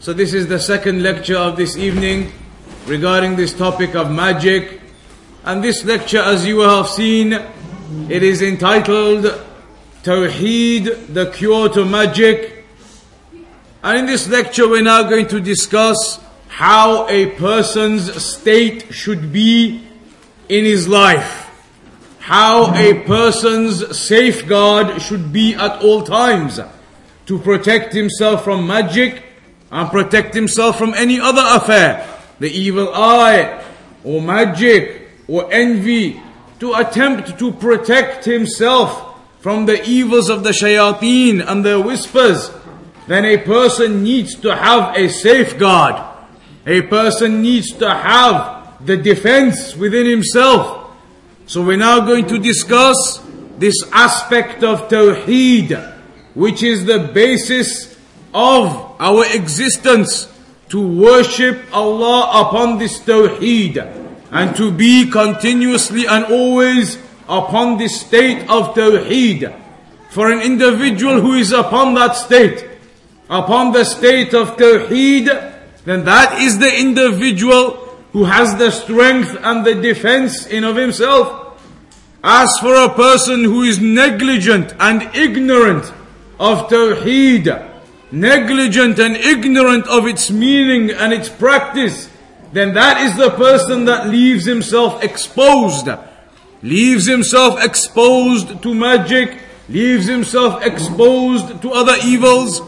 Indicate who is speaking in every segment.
Speaker 1: so this is the second lecture of this evening regarding this topic of magic and this lecture as you have seen it is entitled tawheed the cure to magic and in this lecture, we're now going to discuss how a person's state should be in his life. How a person's safeguard should be at all times to protect himself from magic and protect himself from any other affair, the evil eye or magic or envy, to attempt to protect himself from the evils of the shayateen and their whispers then a person needs to have a safeguard. A person needs to have the defense within himself. So we're now going to discuss this aspect of Tawheed, which is the basis of our existence to worship Allah upon this Tawheed and to be continuously and always upon this state of Tawheed. For an individual who is upon that state, upon the state of Tawheed, then that is the individual who has the strength and the defense in of himself. As for a person who is negligent and ignorant of Tawheed, negligent and ignorant of its meaning and its practice, then that is the person that leaves himself exposed. Leaves himself exposed to magic, leaves himself exposed to other evils,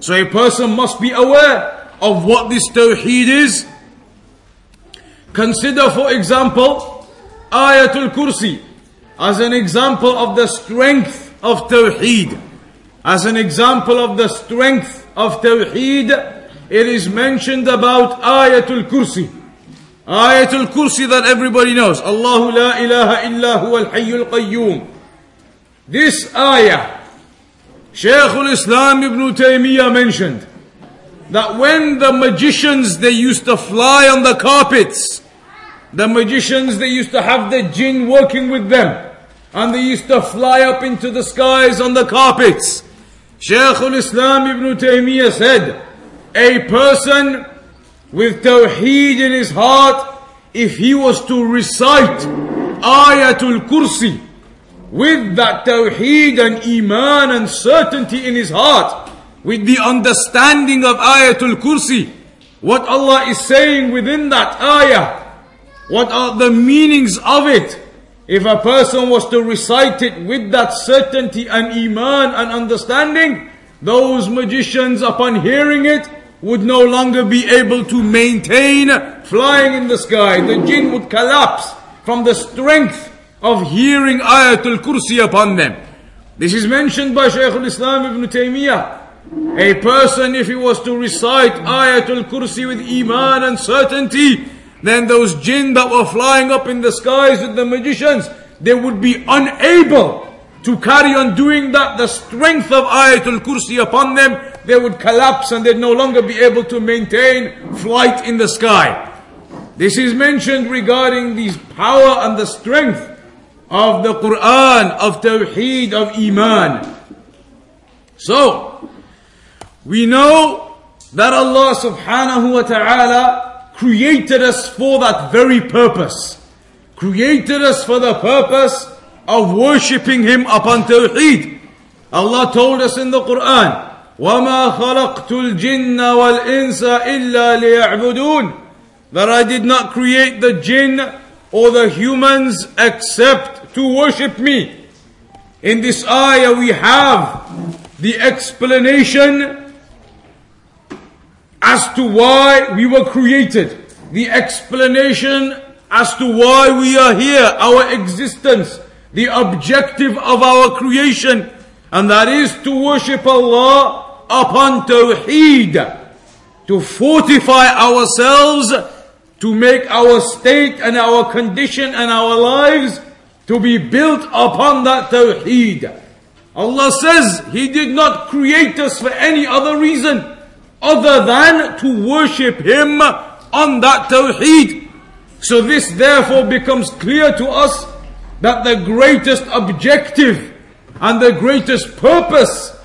Speaker 1: so a person must be aware of what this tawheed is. Consider, for example, Ayatul Kursi as an example of the strength of tawheed. As an example of the strength of tawheed, it is mentioned about Ayatul Kursi. Ayatul Kursi that everybody knows. Allahu la ilaha illa huwa al-hayyul qayyum. This ayah Shaykh al-Islam ibn Taymiyyah mentioned that when the magicians they used to fly on the carpets, the magicians they used to have the jinn working with them, and they used to fly up into the skies on the carpets. Shaykh al-Islam ibn Taymiyyah said, a person with tawheed in his heart, if he was to recite Ayatul Kursi, with that tawheed and iman and certainty in his heart, with the understanding of Ayatul Kursi, what Allah is saying within that ayah, what are the meanings of it. If a person was to recite it with that certainty and iman and understanding, those magicians upon hearing it would no longer be able to maintain flying in the sky. The jinn would collapse from the strength of hearing Ayatul Kursi upon them. This is mentioned by Shaykh al-Islam ibn Taymiyyah. A person, if he was to recite Ayatul Kursi with Iman and certainty, then those jinn that were flying up in the skies with the magicians, they would be unable to carry on doing that. The strength of Ayatul Kursi upon them, they would collapse and they'd no longer be able to maintain flight in the sky. This is mentioned regarding these power and the strength of the Quran, of Tawheed, of Iman. So, we know that Allah subhanahu wa ta'ala created us for that very purpose. Created us for the purpose of worshipping Him upon Tawheed. Allah told us in the Quran, وَمَا خَلَقْتُ الْجِنَّ وَالْإِنسَ إِلَّا لِيَعْبُدُونَ That I did not create the jinn or the humans except to worship me. In this ayah we have the explanation as to why we were created. The explanation as to why we are here, our existence, the objective of our creation, and that is to worship Allah upon Tawheed. to fortify ourselves to make our state and our condition and our lives to be built upon that tawheed. Allah says He did not create us for any other reason other than to worship Him on that tawheed. So this therefore becomes clear to us that the greatest objective and the greatest purpose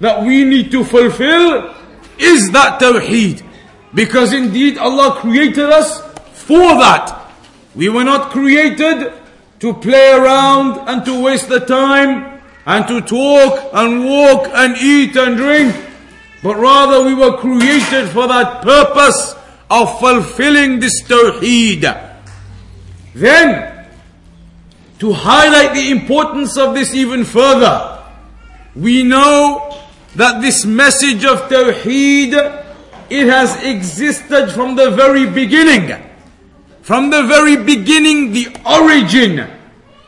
Speaker 1: that we need to fulfill is that tawheed. Because indeed Allah created us for that. We were not created to play around and to waste the time and to talk and walk and eat and drink. But rather we were created for that purpose of fulfilling this tawheed. Then, to highlight the importance of this even further, we know that this message of tawheed, it has existed from the very beginning. From the very beginning, the origin,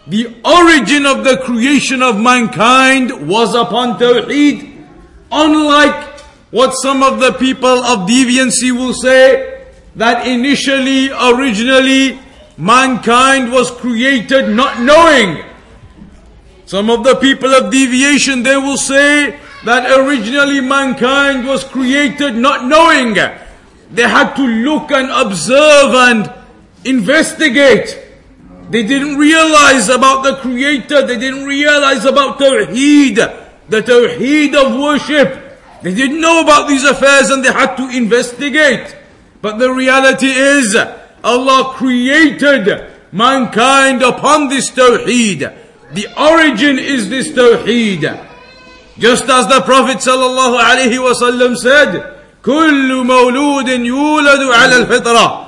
Speaker 1: the origin of the creation of mankind was upon Tawheed. Unlike what some of the people of deviancy will say, that initially, originally, mankind was created not knowing. Some of the people of deviation, they will say that originally mankind was created not knowing. They had to look and observe and investigate. They didn't realize about the Creator. They didn't realize about Tawheed, the Tawheed of worship. They didn't know about these affairs and they had to investigate. But the reality is, Allah created mankind upon this Tawheed. The origin is this Tawheed. Just as the Prophet sallallahu alaihi wasallam said, كل مولود يولد على الفطره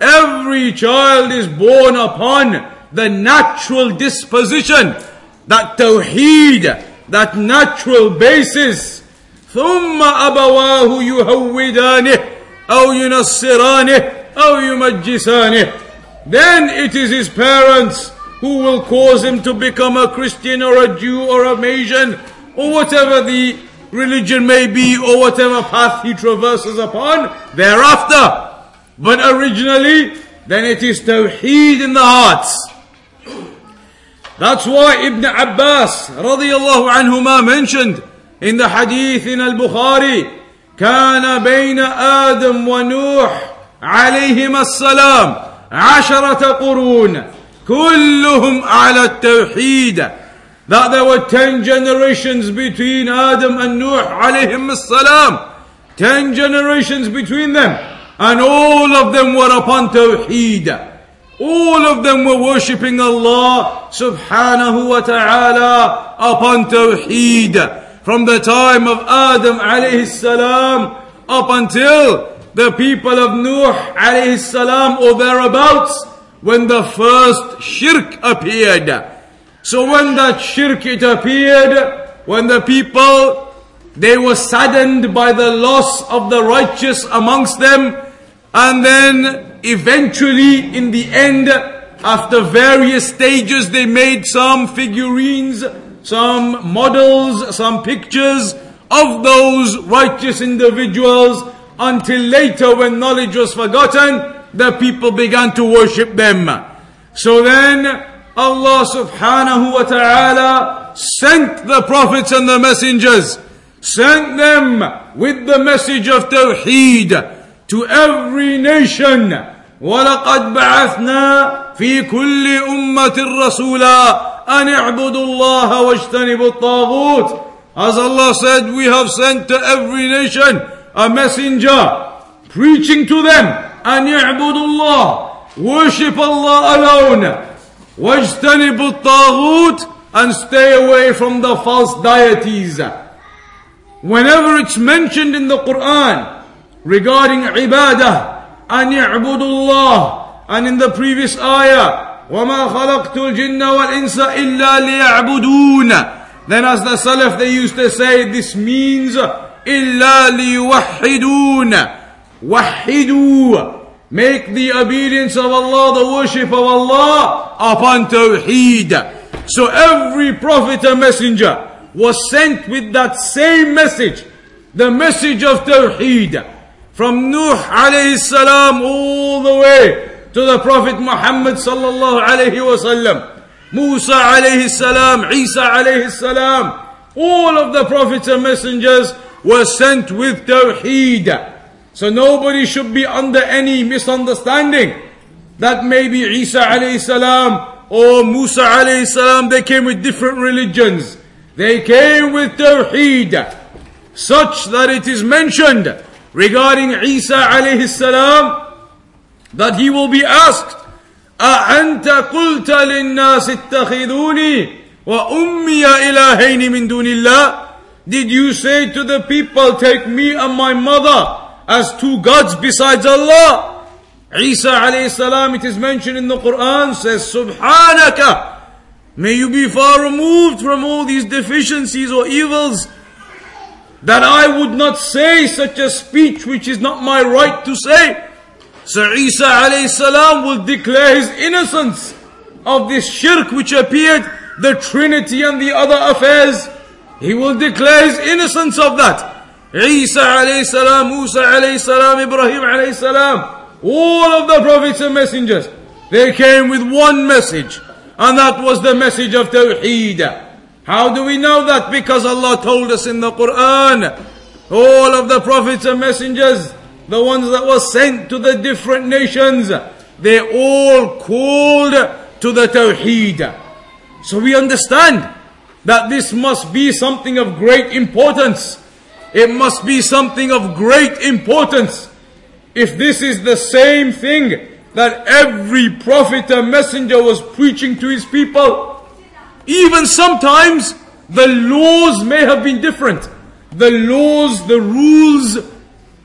Speaker 1: Every child is born upon the natural disposition, that tawheed, that natural basis. ثم أبواه يهودانه أو ينصرانه أو يمجسانه Then it is his parents who will cause him to become a Christian or a Jew or a Mason or whatever the religion may be or whatever path he traverses upon thereafter. But originally, then it is Tawheed in the hearts. That's why Ibn Abbas radiallahu anhuma mentioned in the hadith in al-Bukhari كان بين آدم ونوح عليهما السلام عشرة قرون كلهم على التوحيد that there were ten generations between Adam and Nuh عليهم السلام ten generations between them and all of them were upon Tawheed. All of them were worshipping Allah subhanahu wa ta'ala upon Tawheed. From the time of Adam alayhi salam up until the people of Nuh alayhi salam or thereabouts when the first shirk appeared. So when that shirk it appeared, when the people they were saddened by the loss of the righteous amongst them, and then eventually, in the end, after various stages, they made some figurines, some models, some pictures of those righteous individuals until later, when knowledge was forgotten, the people began to worship them. So then, Allah subhanahu wa ta'ala sent the prophets and the messengers, sent them with the message of Tawheed to every nation ولقد بعثنا في كل أمة رسولا أن اعبدوا الله واجتنبوا الطاغوت As Allah said, we have sent to every nation a messenger preaching to them أن يعبدوا الله worship Allah alone واجتنبوا الطاغوت and stay away from the false deities. Whenever it's mentioned in the Quran, regarding ibadah أن يعبدوا الله and in the previous ayah وما خلقت الجن والإنس إلا ليعبدون then as the Salaf they used to say this means إلا ليوحدون وحدوا make the obedience of Allah the worship of Allah upon Tawheed so every prophet and messenger was sent with that same message the message of Tawheed from Nuh alayhi salam all the way to the Prophet Muhammad sallallahu alayhi wasallam. Musa alayhi salam, Isa alayhi salam, all of the prophets and messengers were sent with Tawheed. So nobody should be under any misunderstanding that maybe Isa alayhi salam or Musa alayhi salam, they came with different religions. They came with Tawheed, such that it is mentioned regarding Isa alayhi salam that he will be asked, أأنت قلت للناس اتخذوني وأمي إلهين من دون الله Did you say to the people, take me and my mother as two gods besides Allah? Isa alayhi salam, it is mentioned in the Quran, says, Subhanaka, may you be far removed from all these deficiencies or evils that I would not say such a speech which is not my right to say. So Isa alayhi salam will declare his innocence of this shirk which appeared, the Trinity and the other affairs. He will declare his innocence of that. Isa alayhi salam, Musa alayhi salam, Ibrahim alayhi salam, all of the prophets and messengers, they came with one message, and that was the message of Tawheed. How do we know that? Because Allah told us in the Quran, all of the prophets and messengers, the ones that were sent to the different nations, they all called to the Tawheed. So we understand that this must be something of great importance. It must be something of great importance. If this is the same thing that every prophet and messenger was preaching to his people, even sometimes the laws may have been different. The laws, the rules,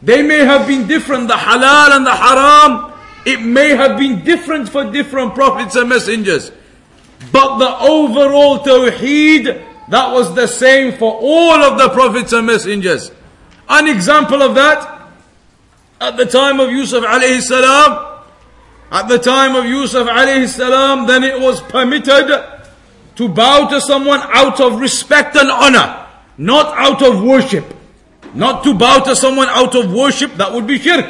Speaker 1: they may have been different. The halal and the haram, it may have been different for different prophets and messengers. But the overall tawheed, that was the same for all of the prophets and messengers. An example of that, at the time of Yusuf alayhi salam, at the time of Yusuf alayhi salam, then it was permitted to bow to someone out of respect and honor, not out of worship. Not to bow to someone out of worship, that would be shirk.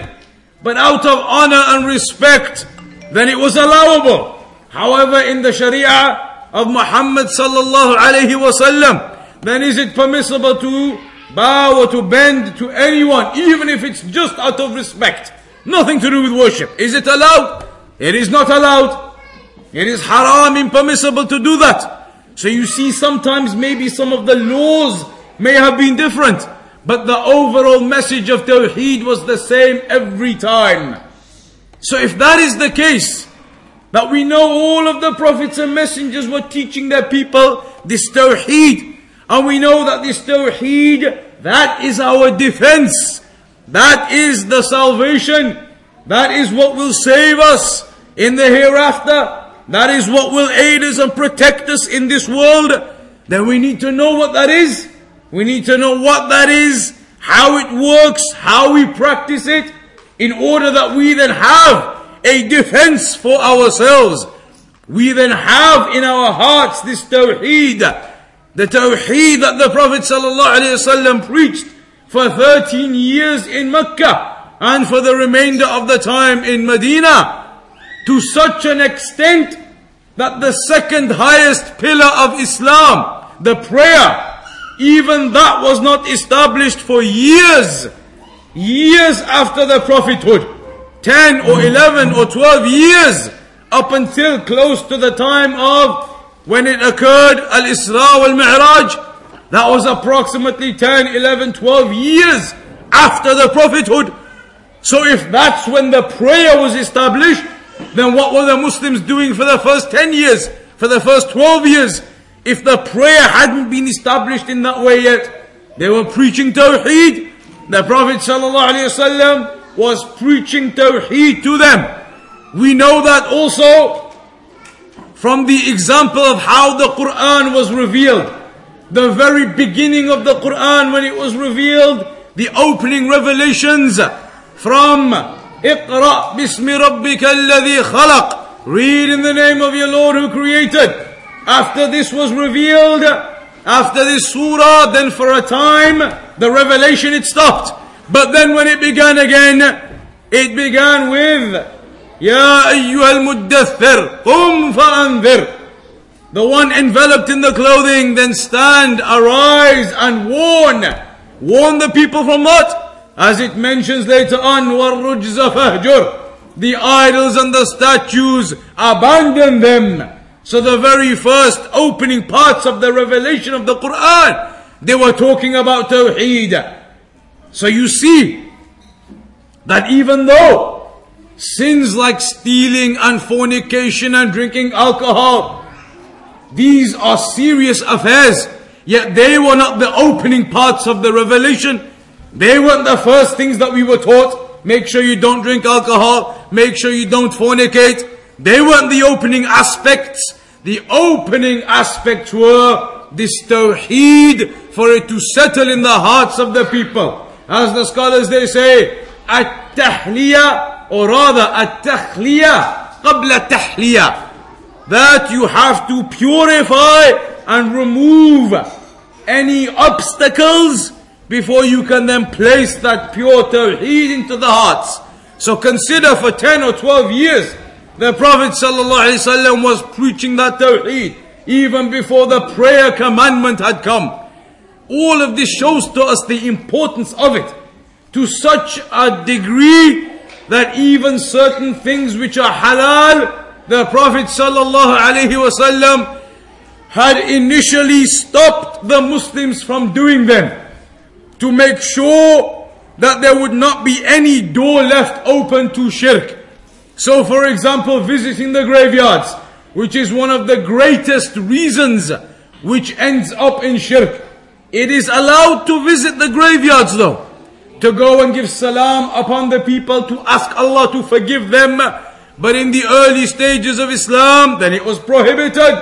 Speaker 1: But out of honor and respect, then it was allowable. However, in the Sharia of Muhammad sallallahu alayhi wasallam, then is it permissible to bow or to bend to anyone, even if it's just out of respect? Nothing to do with worship. Is it allowed? It is not allowed. It is haram, impermissible to do that. So you see, sometimes maybe some of the laws may have been different, but the overall message of Tawheed was the same every time. So if that is the case, that we know all of the prophets and messengers were teaching their people this Tawheed, and we know that this Tawheed, that is our defense, that is the salvation, that is what will save us in the hereafter, that is what will aid us and protect us in this world. Then we need to know what that is. We need to know what that is, how it works, how we practice it, in order that we then have a defense for ourselves. We then have in our hearts this tawheed, the tawheed that the Prophet ﷺ preached for 13 years in Mecca and for the remainder of the time in Medina to such an extent that the second highest pillar of Islam, the prayer, even that was not established for years, years after the prophethood. 10 or 11 or 12 years up until close to the time of when it occurred, Al-Isra wal-Mi'raj. That was approximately 10, 11, 12 years after the prophethood. So if that's when the prayer was established, then what were the Muslims doing for the first 10 years, for the first 12 years? If the prayer hadn't been established in that way yet, they were preaching Tawheed. The Prophet ﷺ was preaching Tawheed to them. We know that also from the example of how the Quran was revealed. The very beginning of the Quran when it was revealed, the opening revelations from اقرأ باسم ربك الذي خلق Read in the name of your Lord who created. after this was revealed, after this surah, then for a time, the revelation it stopped. But then when it began again, it began with, Ya ayyuhal muddathir, qum fa'andhir. The one enveloped in the clothing, then stand, arise, and warn. Warn the people from what? As it mentions later on, وَالرُّجْزَ فَهْجُرْ The idols and the statues, abandon them. So the very first opening parts of the revelation of the Quran, they were talking about Tawheed. So you see that even though sins like stealing and fornication and drinking alcohol these are serious affairs. Yet they were not the opening parts of the revelation. They weren't the first things that we were taught. Make sure you don't drink alcohol. Make sure you don't fornicate. They weren't the opening aspects. The opening aspects were this tawheed for it to settle in the hearts of the people. As the scholars they say, at-tahliya or rather at-takhliya qabla tahliya that you have to purify and remove any obstacles before you can then place that pure tawheed into the hearts. So consider for 10 or 12 years, the Prophet ﷺ was preaching that tawheed even before the prayer commandment had come. All of this shows to us the importance of it to such a degree that even certain things which are halal the Prophet ﷺ had initially stopped the Muslims from doing them to make sure that there would not be any door left open to shirk. So, for example, visiting the graveyards, which is one of the greatest reasons which ends up in shirk. It is allowed to visit the graveyards though, to go and give salam upon the people, to ask Allah to forgive them but in the early stages of Islam, then it was prohibited.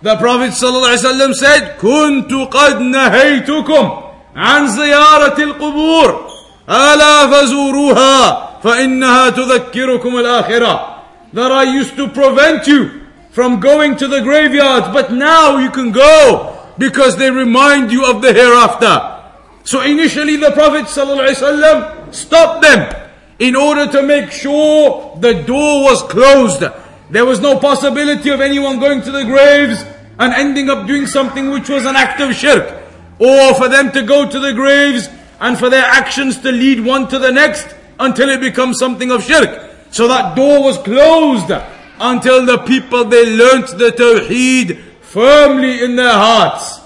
Speaker 1: The Prophet ﷺ said, كنت قد نهيتكم عن زيارة القبور ألا فزوروها فإنها تذكركم الآخرة That I used to prevent you from going to the graveyards, but now you can go because they remind you of the hereafter. So initially the Prophet ﷺ stopped them in order to make sure the door was closed. There was no possibility of anyone going to the graves and ending up doing something which was an act of shirk. Or for them to go to the graves and for their actions to lead one to the next until it becomes something of shirk. So that door was closed until the people they learnt the tawheed firmly in their hearts.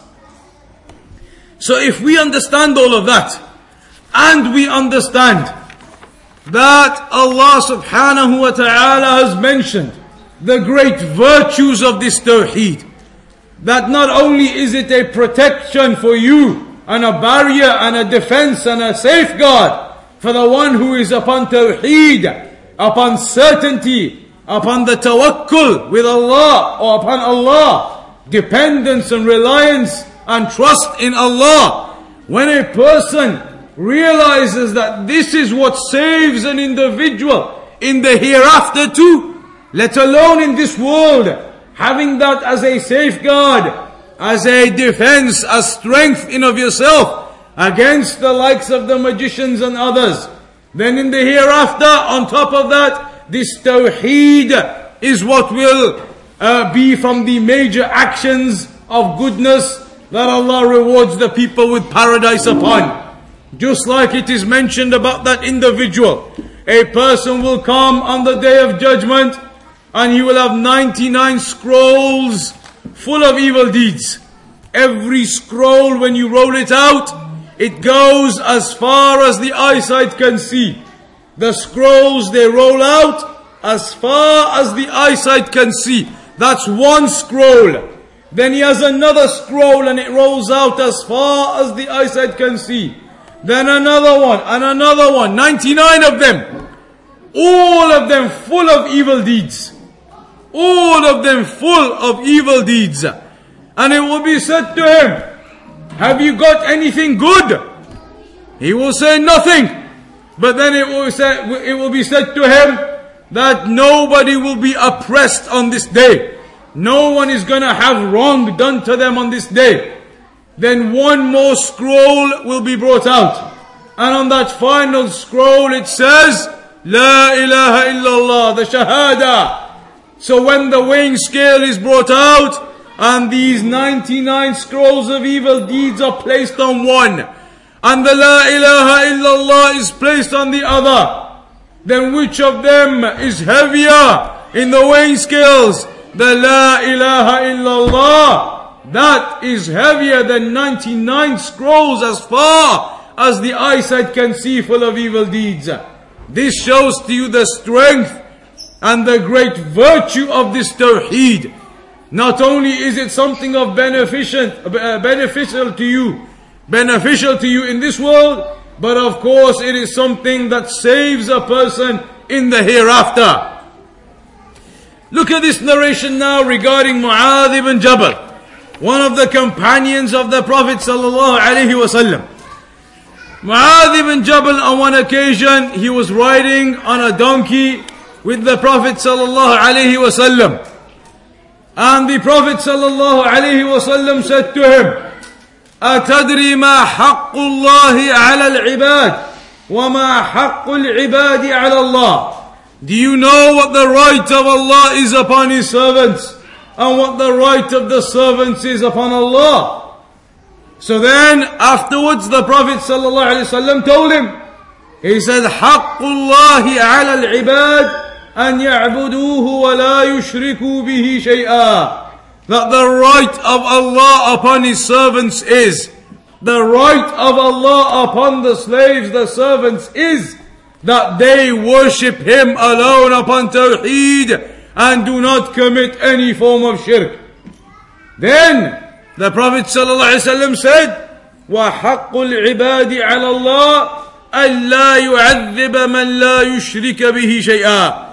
Speaker 1: So if we understand all of that, and we understand that Allah subhanahu wa ta'ala has mentioned the great virtues of this tawheed. That not only is it a protection for you and a barrier and a defense and a safeguard for the one who is upon tawheed, upon certainty, upon the tawakkul with Allah or upon Allah, dependence and reliance and trust in Allah. When a person realizes that this is what saves an individual in the hereafter too, let alone in this world, having that as a safeguard, as a defense, as strength in of yourself against the likes of the magicians and others. Then in the hereafter, on top of that, this tawheed is what will uh, be from the major actions of goodness that Allah rewards the people with paradise upon. Just like it is mentioned about that individual. A person will come on the day of judgment and he will have 99 scrolls full of evil deeds. Every scroll, when you roll it out, it goes as far as the eyesight can see. The scrolls they roll out as far as the eyesight can see. That's one scroll. Then he has another scroll and it rolls out as far as the eyesight can see. Then another one, and another one, 99 of them. All of them full of evil deeds. All of them full of evil deeds. And it will be said to him, Have you got anything good? He will say nothing. But then it will, say, it will be said to him that nobody will be oppressed on this day. No one is going to have wrong done to them on this day then one more scroll will be brought out. And on that final scroll it says, La ilaha illallah, the Shahada. So when the weighing scale is brought out, and these 99 scrolls of evil deeds are placed on one, and the La ilaha illallah is placed on the other, then which of them is heavier in the weighing scales? The La ilaha illallah. That is heavier than 99 scrolls as far as the eyesight can see full of evil deeds. This shows to you the strength and the great virtue of this tawheed. Not only is it something of beneficent, uh, beneficial to you, beneficial to you in this world, but of course it is something that saves a person in the hereafter. Look at this narration now regarding Mu'adh ibn Jabal, one of the companions of the Prophet sallallahu alaihi wasallam. Mu'adh ibn Jabal on one occasion he was riding on a donkey with the Prophet sallallahu alaihi wasallam. And the Prophet sallallahu alaihi wasallam said to him, أتدري ما حق الله على العباد وما حق العباد على الله Do you know what the right of Allah is upon His servants and what the right of the servants is upon Allah? So then, afterwards, the Prophet ﷺ told him, he said, حق الله على العباد أن يعبدوه ولا يشركوا به شيئا. That the right of Allah upon His servants is, the right of Allah upon the slaves, the servants is, that they worship Him alone upon Tawheed and do not commit any form of shirk. Then, the Prophet ﷺ said, وحق العباد على الله ألا يعذب من لا يشرك به شيئا.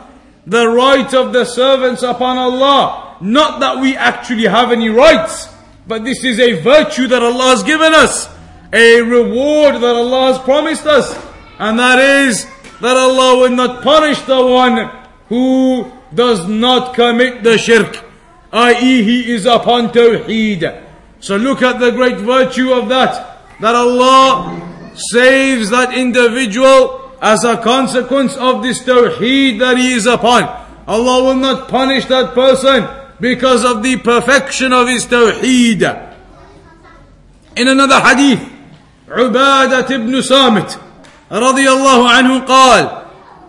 Speaker 1: The right of the servants upon Allah, not that we actually have any rights, but this is a virtue that Allah has given us, a reward that Allah has promised us, and that is that Allah will not punish the one who does not commit the shirk, i.e., he is upon tawheed. So look at the great virtue of that. That Allah saves that individual as a consequence of this tawheed that he is upon. Allah will not punish that person because of the perfection of his tawheed. In another hadith, عبادة ibn Samit رضي الله عنه قال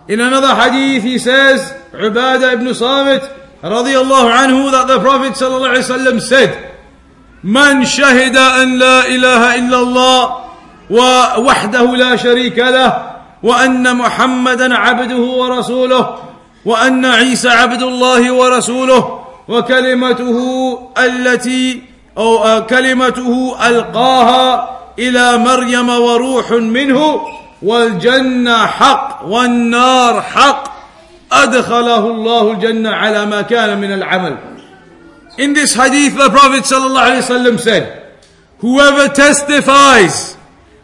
Speaker 1: In another hadith he says, Ubadah ibn Samit رضي الله عنه that the Prophet صلى الله عليه وسلم said, من شهد أن لا إله إلا الله ووحده لا شريك له وأن محمدا عبده ورسوله وأن عيسى عبد الله ورسوله وكلمته التي أو كلمته ألقاها إلى مريم وروح منه والجنة حق والنار حق أدخله الله الجنة على ما كان من العمل. In this hadith, the Prophet ﷺ said, Whoever testifies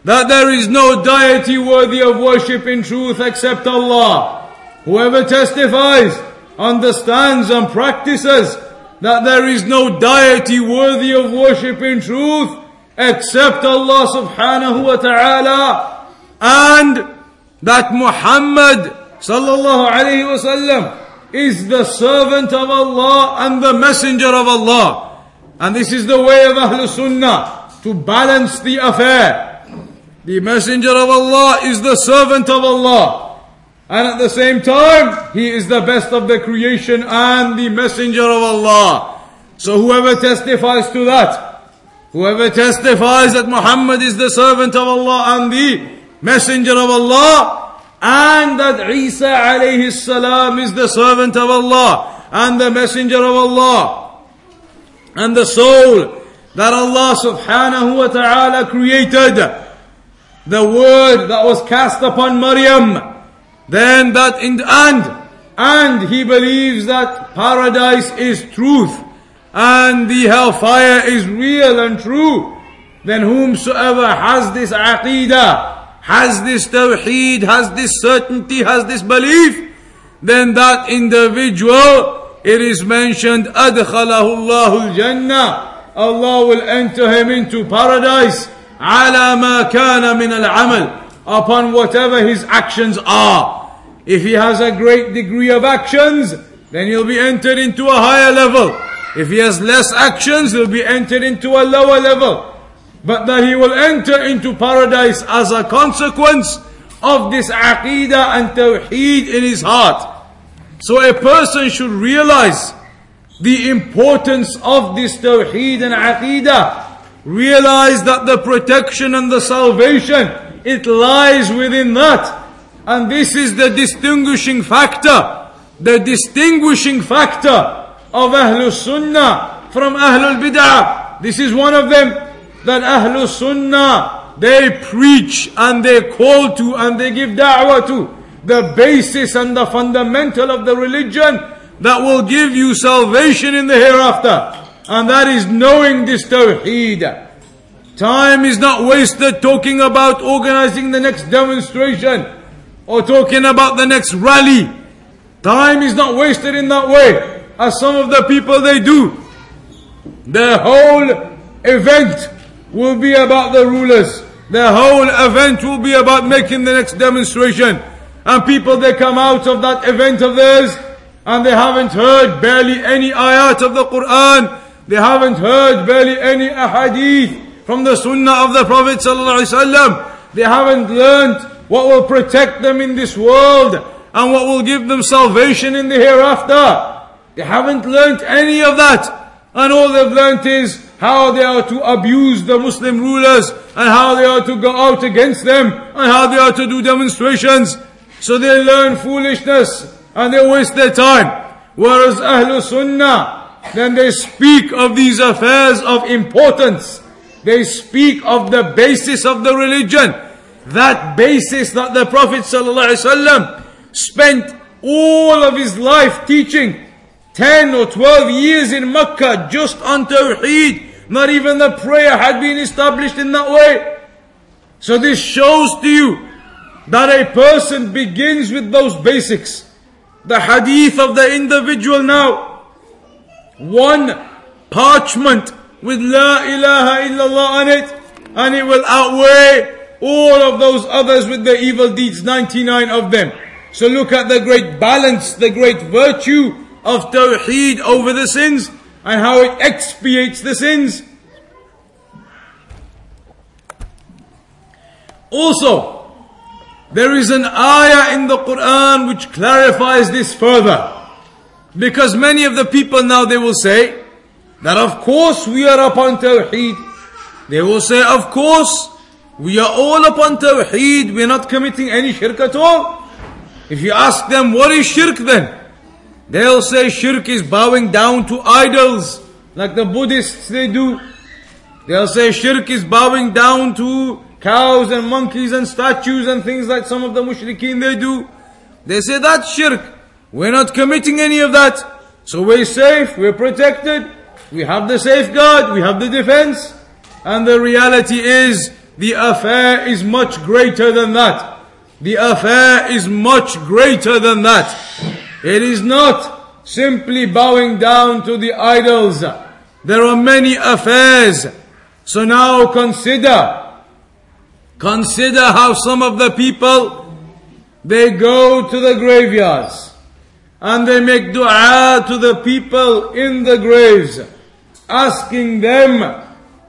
Speaker 1: that there is no deity worthy of worship in truth except Allah, whoever testifies, understands and practices that there is no deity worthy of worship in truth except Allah subhanahu wa ta'ala, and that Muhammad sallallahu alayhi wasallam is the servant of Allah and the messenger of Allah. And this is the way of Ahlul Sunnah to balance the affair. The messenger of Allah is the servant of Allah. And at the same time, he is the best of the creation and the messenger of Allah. So whoever testifies to that, whoever testifies that Muhammad is the servant of Allah and the messenger of Allah, and that Isa alayhi salam is the servant of Allah and the messenger of Allah and the soul that Allah subhanahu wa ta'ala created the word that was cast upon Maryam then that in and and he believes that paradise is truth and the hellfire is real and true then whomsoever has this aqidah has this tawheed, has this certainty, has this belief, then that individual, it is mentioned, أدخله الله الجنة. Allah will enter him into paradise على ما كان من العمل upon whatever his actions are. If he has a great degree of actions, then he'll be entered into a higher level. If he has less actions, he'll be entered into a lower level. But that he will enter into paradise as a consequence of this aqidah and tawheed in his heart. So a person should realize the importance of this tawheed and aqidah. Realize that the protection and the salvation, it lies within that. And this is the distinguishing factor, the distinguishing factor of Ahlul Sunnah from Ahlul Bid'ah. This is one of them that Ahlul Sunnah, they preach and they call to and they give da'wah to the basis and the fundamental of the religion that will give you salvation in the hereafter. And that is knowing this tawheed. Time is not wasted talking about organizing the next demonstration or talking about the next rally. Time is not wasted in that way, as some of the people they do. The whole event will be about the rulers. The whole event will be about making the next demonstration. And people they come out of that event of theirs and they haven't heard barely any ayat of the Quran. They haven't heard barely any ahadith from the sunnah of the Prophet ﷺ. They haven't learned what will protect them in this world and what will give them salvation in the hereafter. They haven't learned any of that. And all they've learnt is how they are to abuse the Muslim rulers and how they are to go out against them and how they are to do demonstrations. So they learn foolishness and they waste their time. Whereas Ahlul Sunnah, then they speak of these affairs of importance. They speak of the basis of the religion. That basis that the Prophet ﷺ spent all of his life teaching. 10 or 12 years in Mecca just on Tawheed. Not even the prayer had been established in that way. So this shows to you that a person begins with those basics the hadith of the individual now. One parchment with La ilaha illallah on it, and it will outweigh all of those others with the evil deeds, 99 of them. So look at the great balance, the great virtue of Tawheed over the sins, and how it expiates the sins. Also, there is an ayah in the Quran which clarifies this further. Because many of the people now they will say that of course we are upon Tawheed. They will say of course we are all upon Tawheed. We are not committing any shirk at all. If you ask them what is shirk then? They'll say shirk is bowing down to idols like the Buddhists they do. They'll say shirk is bowing down to cows and monkeys and statues and things like some of the mushrikeen they do. They say that's shirk. We're not committing any of that. So we're safe, we're protected, we have the safeguard, we have the defense. And the reality is, the affair is much greater than that. The affair is much greater than that. It is not simply bowing down to the idols. There are many affairs. So now consider Consider how some of the people they go to the graveyards and they make dua to the people in the graves, asking them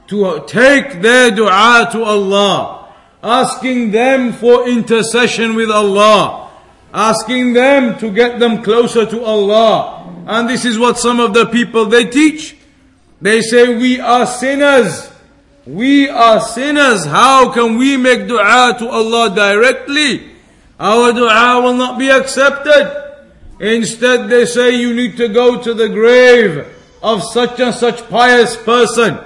Speaker 1: to take their dua to Allah, asking them for intercession with Allah, asking them to get them closer to Allah. And this is what some of the people they teach. They say we are sinners. We are sinners. How can we make dua to Allah directly? Our dua will not be accepted. Instead, they say you need to go to the grave of such and such pious person.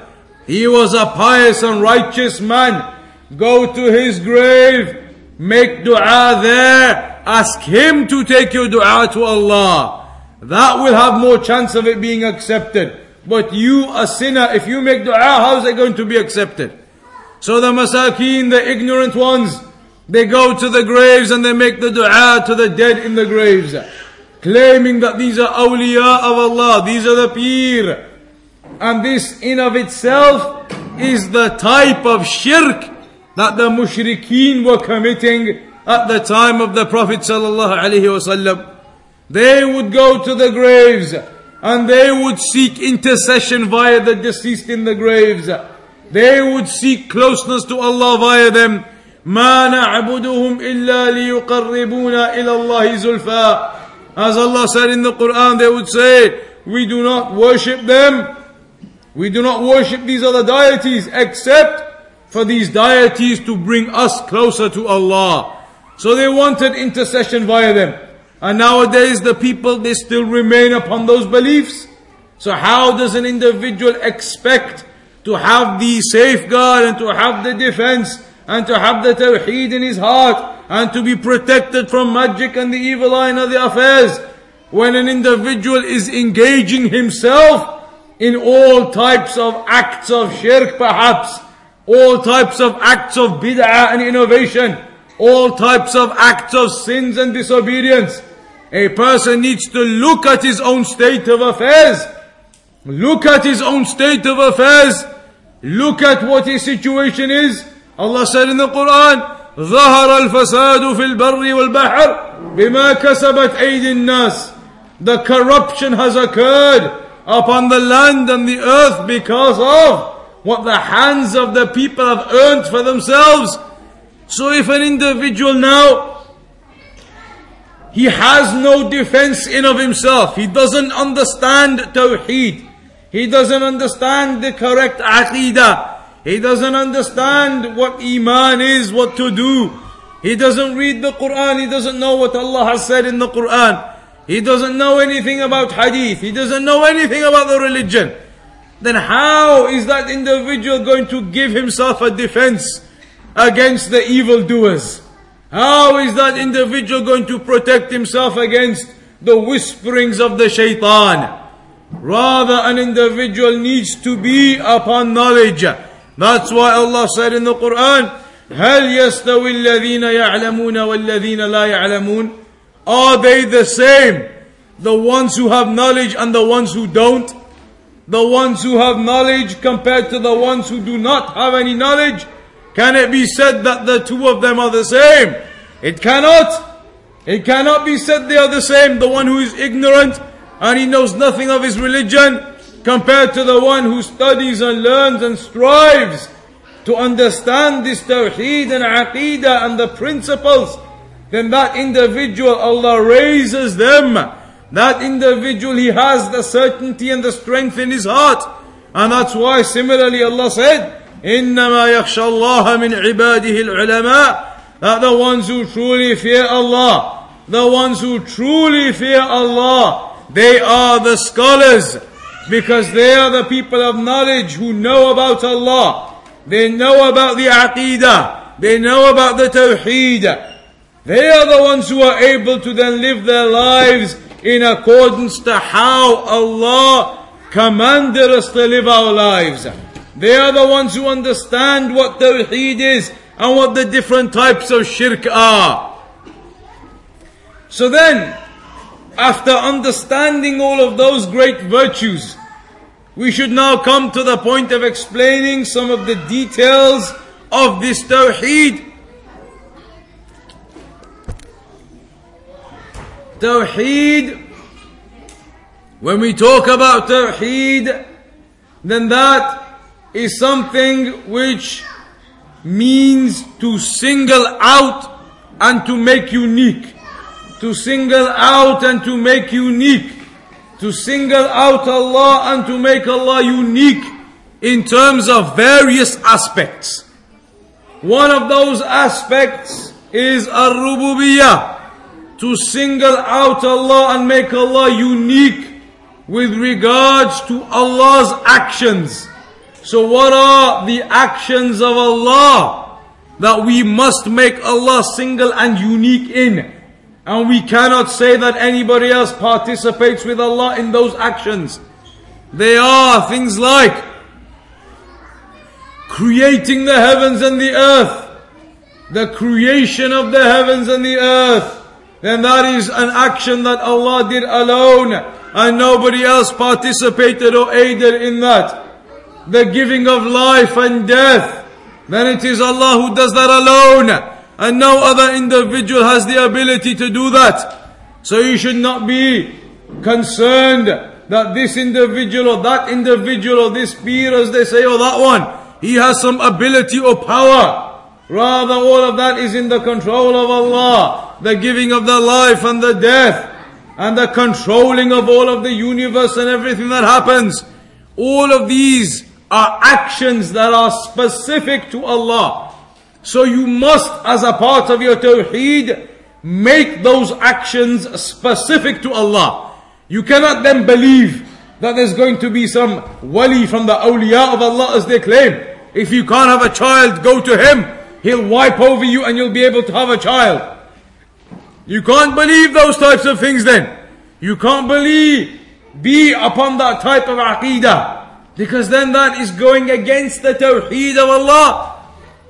Speaker 1: He was a pious and righteous man. Go to his grave, make dua there, ask him to take your dua to Allah. That will have more chance of it being accepted. But you, a sinner, if you make dua, how is it going to be accepted? So the masakeen, the ignorant ones, they go to the graves and they make the dua to the dead in the graves, claiming that these are awliya of Allah, these are the pir. And this in of itself is the type of shirk that the mushrikeen were committing at the time of the Prophet sallallahu alaihi wasallam. They would go to the graves and they would seek intercession via the deceased in the graves. They would seek closeness to Allah via them. ما نعبدهم إلا ليقربونا إلى الله زلفا as Allah said in the Quran, they would say, we do not worship them. We do not worship these other deities except for these deities to bring us closer to Allah. So they wanted intercession via them. And nowadays the people, they still remain upon those beliefs. So how does an individual expect to have the safeguard and to have the defense and to have the tawheed in his heart and to be protected from magic and the evil eye and other affairs when an individual is engaging himself in all types of acts of shirk perhaps, all types of acts of bid'ah and innovation, all types of acts of sins and disobedience. A person needs to look at his own state of affairs. Look at his own state of affairs. Look at what his situation is. Allah said in the Quran, ظهر الفساد في البر والبحر بما كسبت أيدي الناس. The corruption has occurred upon the land and the earth because of what the hands of the people have earned for themselves. So if an individual now he has no defense in of himself. He doesn't understand Tawheed. He doesn't understand the correct Aqidah. he doesn't understand what Iman is, what to do. He doesn't read the Quran. He doesn't know what Allah has said in the Quran. He doesn't know anything about Hadith. He doesn't know anything about the religion. Then how is that individual going to give himself a defense against the evildoers? How is that individual going to protect himself against the whisperings of the shaitan? Rather, an individual needs to be upon knowledge. That's why Allah said in the Quran, هل يستوي الذين يعلمون والذين لا يعلمون? Are they the same? The ones who have knowledge and the ones who don't? The ones who have knowledge compared to the ones who do not have any knowledge? Can it be said that the two of them are the same? It cannot. It cannot be said they are the same. The one who is ignorant and he knows nothing of his religion compared to the one who studies and learns and strives to understand this tawheed and aqidah and the principles, then that individual, Allah raises them. That individual, he has the certainty and the strength in his heart. And that's why similarly Allah said, إنما يخشى الله من عباده العلماء that the ones who truly fear Allah, the ones who truly fear Allah, they are the scholars because they are the people of knowledge who know about Allah. They know about the Aqidah. They know about the Tawheed. They are the ones who are able to then live their lives in accordance to how Allah commanded us to live our lives. They are the ones who understand what Tawheed is and what the different types of shirk are. So then, after understanding all of those great virtues, we should now come to the point of explaining some of the details of this Tawheed. Tawheed, when we talk about Tawheed, then that is something which means to single out and to make unique. To single out and to make unique. To single out Allah and to make Allah unique in terms of various aspects. One of those aspects is ar-rububiyyah. To single out Allah and make Allah unique with regards to Allah's actions. So what are the actions of Allah that we must make Allah single and unique in? And we cannot say that anybody else participates with Allah in those actions. They are things like creating the heavens and the earth, the creation of the heavens and the earth, then that is an action that Allah did alone and nobody else participated or aided in that the giving of life and death, then it is Allah who does that alone. And no other individual has the ability to do that. So you should not be concerned that this individual or that individual or this peer as they say or that one, he has some ability or power. Rather all of that is in the control of Allah. The giving of the life and the death and the controlling of all of the universe and everything that happens. All of these are actions that are specific to Allah. So you must, as a part of your tawheed, make those actions specific to Allah. You cannot then believe that there's going to be some wali from the awliya of Allah as they claim. If you can't have a child, go to him. He'll wipe over you and you'll be able to have a child. You can't believe those types of things then. You can't believe, be upon that type of aqidah. Because then that is going against the tawheed of Allah.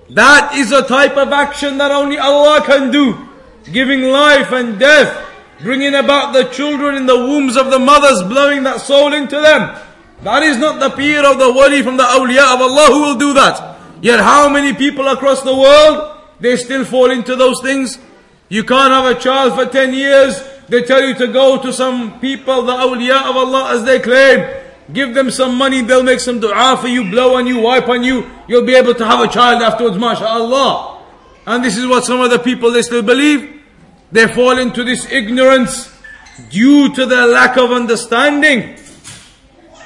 Speaker 1: That is a type of action that only Allah can do. Giving life and death, bringing about the children in the wombs of the mothers, blowing that soul into them. That is not the peer of the wali from the awliya of Allah who will do that. Yet how many people across the world, they still fall into those things? You can't have a child for 10 years. They tell you to go to some people, the awliya of Allah as they claim. Give them some money, they'll make some dua for you, blow on you, wipe on you. You'll be able to have a child afterwards, mashallah. And this is what some of the people they still believe. They fall into this ignorance due to their lack of understanding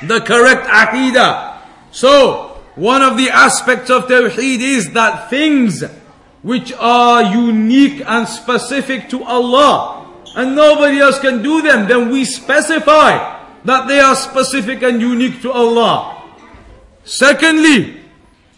Speaker 1: the correct aqidah. So, one of the aspects of Tawheed is that things which are unique and specific to Allah and nobody else can do them, then we specify that they are specific and unique to Allah. Secondly,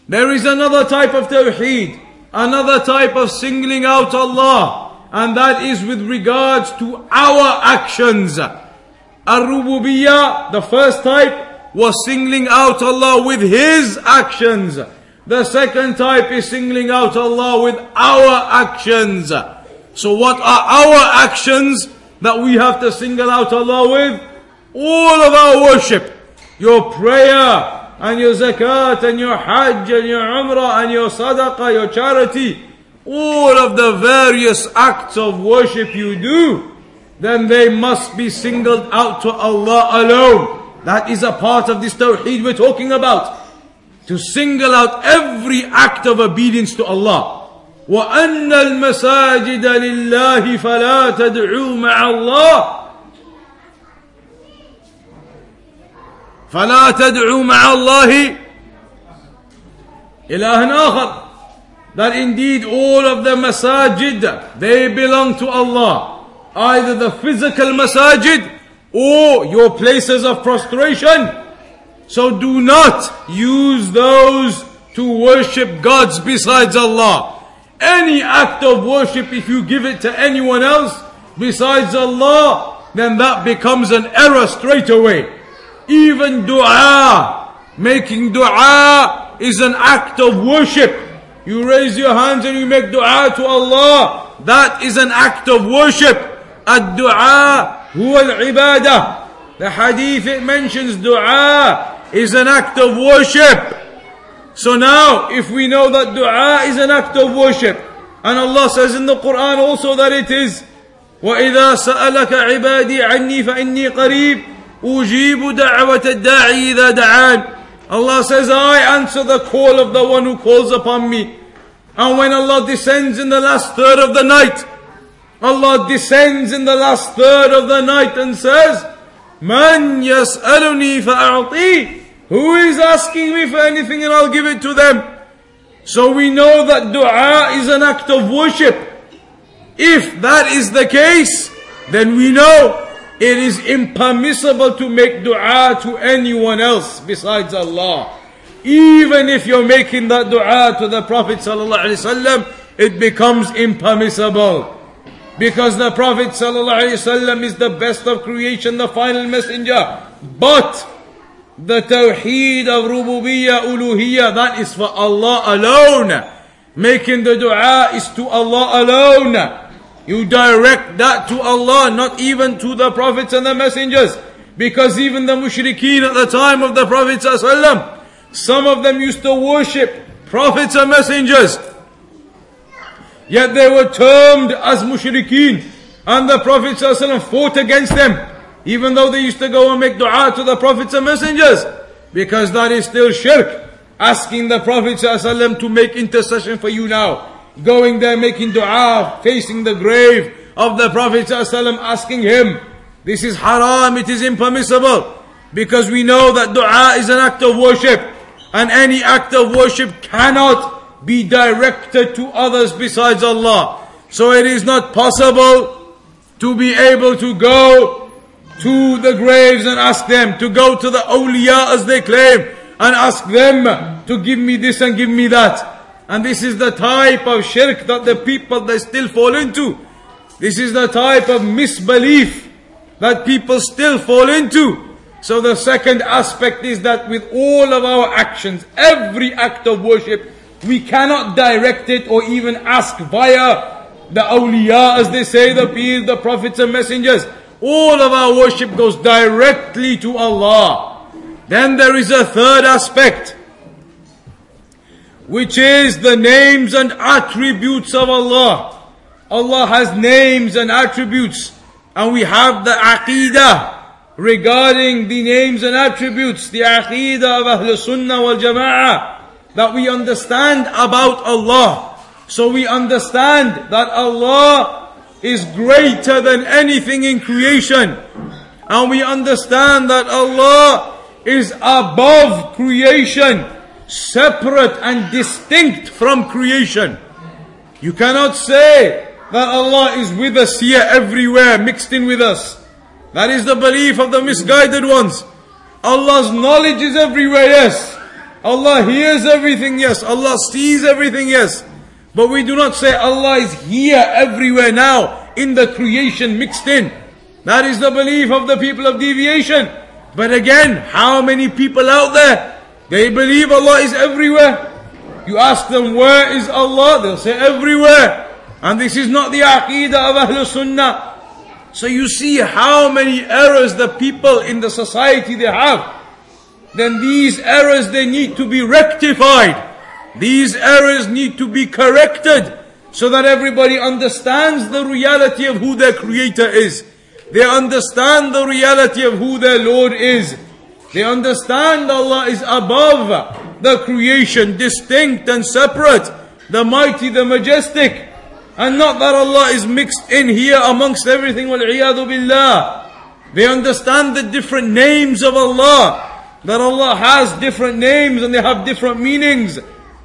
Speaker 1: there is another type of tawheed, another type of singling out Allah, and that is with regards to our actions. Ar-Rububiyyah, the first type, was singling out Allah with His actions. The second type is singling out Allah with our actions. So what are our actions that we have to single out Allah with? all of our worship, your prayer and your zakat and your hajj and your umrah and your sadaqah, your charity, all of the various acts of worship you do, then they must be singled out to Allah alone. That is a part of this tawheed we're talking about. To single out every act of obedience to Allah. وأن المساجد لله فلا تدعوا مع الله فلا تدعوا مع الله إلها آخر that indeed all of the masajid they belong to Allah either the physical masajid or your places of prostration so do not use those to worship gods besides Allah any act of worship if you give it to anyone else besides Allah then that becomes an error straight away even dua, making dua is an act of worship. You raise your hands and you make dua to Allah. That is an act of worship. Ad-dua huwa al-ibadah. The hadith it mentions dua is an act of worship. So now, if we know that dua is an act of worship, and Allah says in the Quran also that it is, وَإِذَا سَأَلَكَ عِبَادِي عَنِّي فَإِنِّي قَرِيبٌ Ujibu da'wat da'i idha da'an. Allah says, I answer the call of the one who calls upon me. And when Allah descends in the last third of the night, Allah descends in the last third of the night and says, Man yas'aluni fa'a'ti. Who is asking me for anything and I'll give it to them. So we know that dua is an act of worship. If that is the case, then we know it is impermissible to make dua to anyone else besides Allah. Even if you're making that dua to the Prophet ﷺ, it becomes impermissible. Because the Prophet ﷺ is the best of creation, the final messenger. But the Tawheed of Rububiyyah, Uluhiyyah, that is for Allah alone. Making the dua is to Allah alone. You direct that to Allah, not even to the prophets and the messengers. Because even the mushrikeen at the time of the Prophet some of them used to worship, prophets and messengers. Yet they were termed as mushrikeen. And the Prophet fought against them. Even though they used to go and make dua to the prophets and messengers. Because that is still shirk. Asking the Prophet to make intercession for you now. Going there making dua, facing the grave of the Prophet ﷺ, asking him. This is haram, it is impermissible. Because we know that dua is an act of worship. And any act of worship cannot be directed to others besides Allah. So it is not possible to be able to go to the graves and ask them, to go to the awliya as they claim, and ask them to give me this and give me that. And this is the type of shirk that the people they still fall into. This is the type of misbelief that people still fall into. So the second aspect is that with all of our actions, every act of worship, we cannot direct it or even ask via the awliya, as they say, the peers, the prophets and messengers. All of our worship goes directly to Allah. Then there is a third aspect, which is the names and attributes of Allah. Allah has names and attributes, and we have the aqidah regarding the names and attributes, the aqidah of Ahl Sunnah wal Jama'ah, that we understand about Allah. So we understand that Allah is greater than anything in creation. And we understand that Allah is above creation, separate and distinct from creation. You cannot say that Allah is with us here everywhere, mixed in with us. That is the belief of the misguided ones. Allah's knowledge is everywhere, yes. Allah hears everything, yes. Allah sees everything, yes. But we do not say Allah is here everywhere now in the creation mixed in. That is the belief of the people of deviation. But again, how many people out there, they believe Allah is everywhere. You ask them, where is Allah? They'll say everywhere. And this is not the aqidah of Ahlul Sunnah. So you see how many errors the people in the society they have. Then these errors they need to be rectified. These errors need to be corrected so that everybody understands the reality of who their creator is. They understand the reality of who their Lord is. They understand Allah is above the creation, distinct and separate, the mighty, the majestic. And not that Allah is mixed in here amongst everything. billah. They understand the different names of Allah. That Allah has different names and they have different meanings.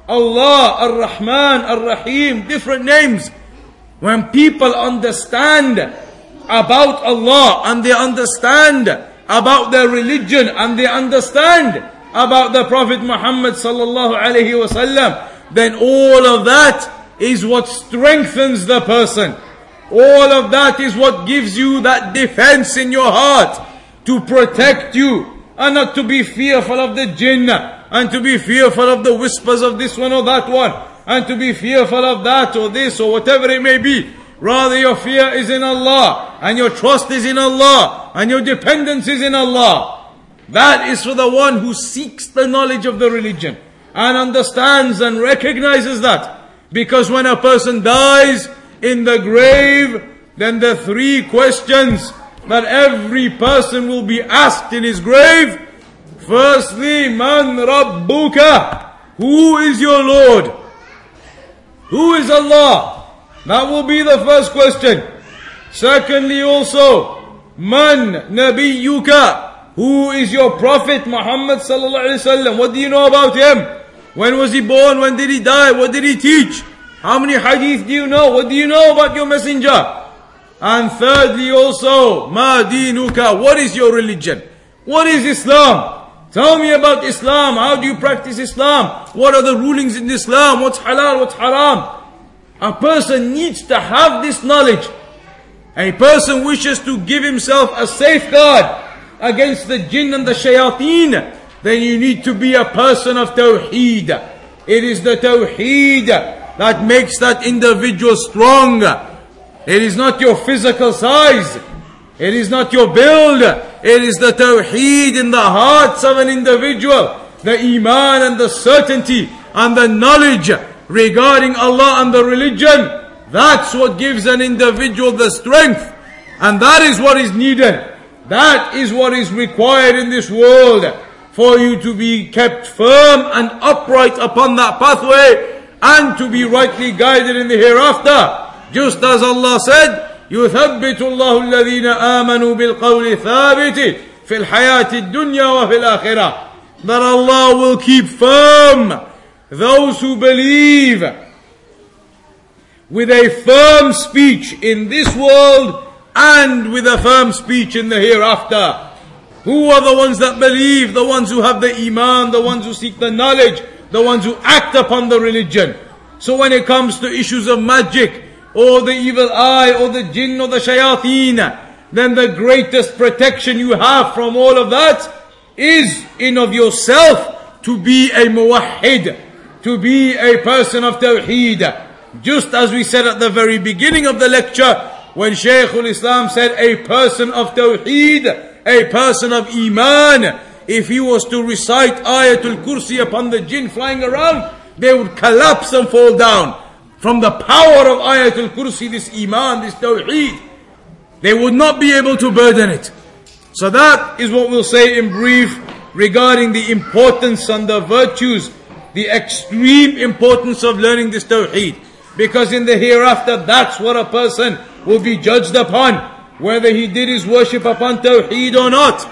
Speaker 1: Allah, Ar-Rahman, Ar-Rahim, different names. When people understand about Allah and they understand about their religion and they understand about the Prophet Muhammad sallallahu alaihi wasallam, then all of that is what strengthens the person. All of that is what gives you that defense in your heart to protect you and not to be fearful of the jinn and to be fearful of the whispers of this one or that one and to be fearful of that or this or whatever it may be. Rather your fear is in Allah and your trust is in Allah and your dependence is in Allah. That is for the one who seeks the knowledge of the religion and understands and recognizes that. Because when a person dies in the grave, then the three questions that every person will be asked in his grave. Firstly, man rabbuka? Who is your Lord? Who is Allah? That will be the first question. Secondly also, man nabiyyuka? Who is your prophet Muhammad sallallahu alaihi wasallam? What do you know about him? When was he born? When did he die? What did he teach? How many hadith do you know? What do you know about your messenger? And thirdly also, ma dinuka, what is your religion? What is Islam? Tell me about Islam. How do you practice Islam? What are the rulings in Islam? What's halal? What's haram? A person needs to have this knowledge. A person wishes to give himself a safeguard against the jinn and the shayateen then you need to be a person of Tawheed. It is the Tawheed that makes that individual strong. It is not your physical size. It is not your build. It is the Tawheed in the hearts of an individual. The Iman and the certainty and the knowledge regarding Allah and the religion, that's what gives an individual the strength. And that is what is needed. That is what is required in this world for you to be kept firm and upright upon that pathway and to be rightly guided in the hereafter. Just as Allah said, يثبت الله الذين آمنوا بالقول الثابت في الحياة الدنيا وفي الآخرة that Allah will keep firm those who believe with a firm speech in this world and with a firm speech in the hereafter. Who are the ones that believe? The ones who have the iman, the ones who seek the knowledge, the ones who act upon the religion. So when it comes to issues of magic, or the evil eye, or the jinn, or the shayateen, then the greatest protection you have from all of that is in of yourself to be a muwahhid, to be a person of tawheed. Just as we said at the very beginning of the lecture, when Shaykh al-Islam said a person of tawheed, a person of iman, if he was to recite Ayatul Kursi upon the jinn flying around, they would collapse and fall down. From the power of Ayatul Kursi, this iman, this tawheed, they would not be able to burden it. So that is what we'll say in brief regarding the importance and the virtues, the extreme importance of learning this Tawheed. Because in the hereafter, that's what a person will be judged upon, whether he did his worship upon Tawheed or not.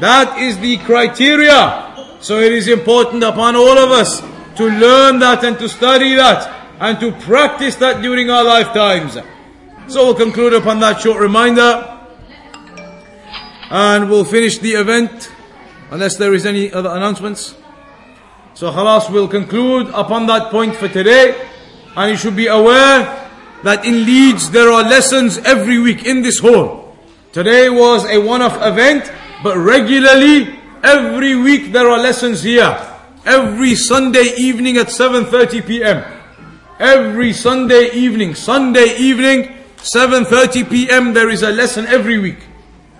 Speaker 1: That is the criteria. So it is important upon all of us to learn that and to study that and to practice that during our lifetimes. So we'll conclude upon that short reminder. And we'll finish the event unless there is any other announcements. So halas will conclude upon that point for today. And you should be aware that in Leeds there are lessons every week in this hall. Today was a one-off event, but regularly every week there are lessons here. Every Sunday evening at 7:30 p.m. Every Sunday evening, Sunday evening 7:30 p.m. there is a lesson every week.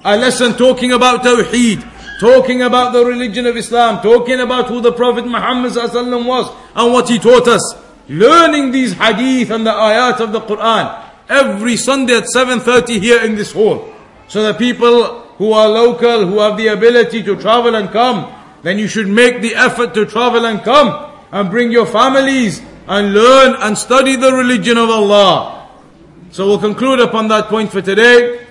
Speaker 1: A lesson talking about Tawheed, talking about the religion of Islam, talking about who the Prophet Muhammad was and what he taught us. Learning these hadith and the ayat of the Quran every Sunday at 7:30 here in this hall. So the people who are local, who have the ability to travel and come, then you should make the effort to travel and come and bring your families and learn and study the religion of Allah. So we'll conclude upon that point for today.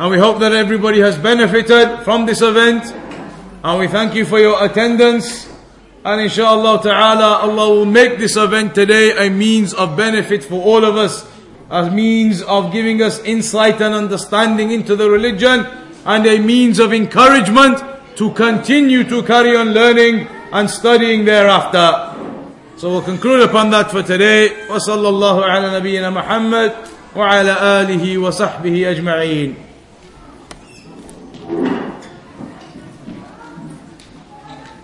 Speaker 1: And we hope that everybody has benefited from this event. And we thank you for your attendance. And inshallah ta'ala, Allah will make this event today a means of benefit for all of us. A means of giving us insight and understanding into the religion. And a means of encouragement to continue to carry on learning and studying thereafter. So we'll conclude upon that for today. وصلى الله على نبينا محمد وعلى آله وصحبه أجمعين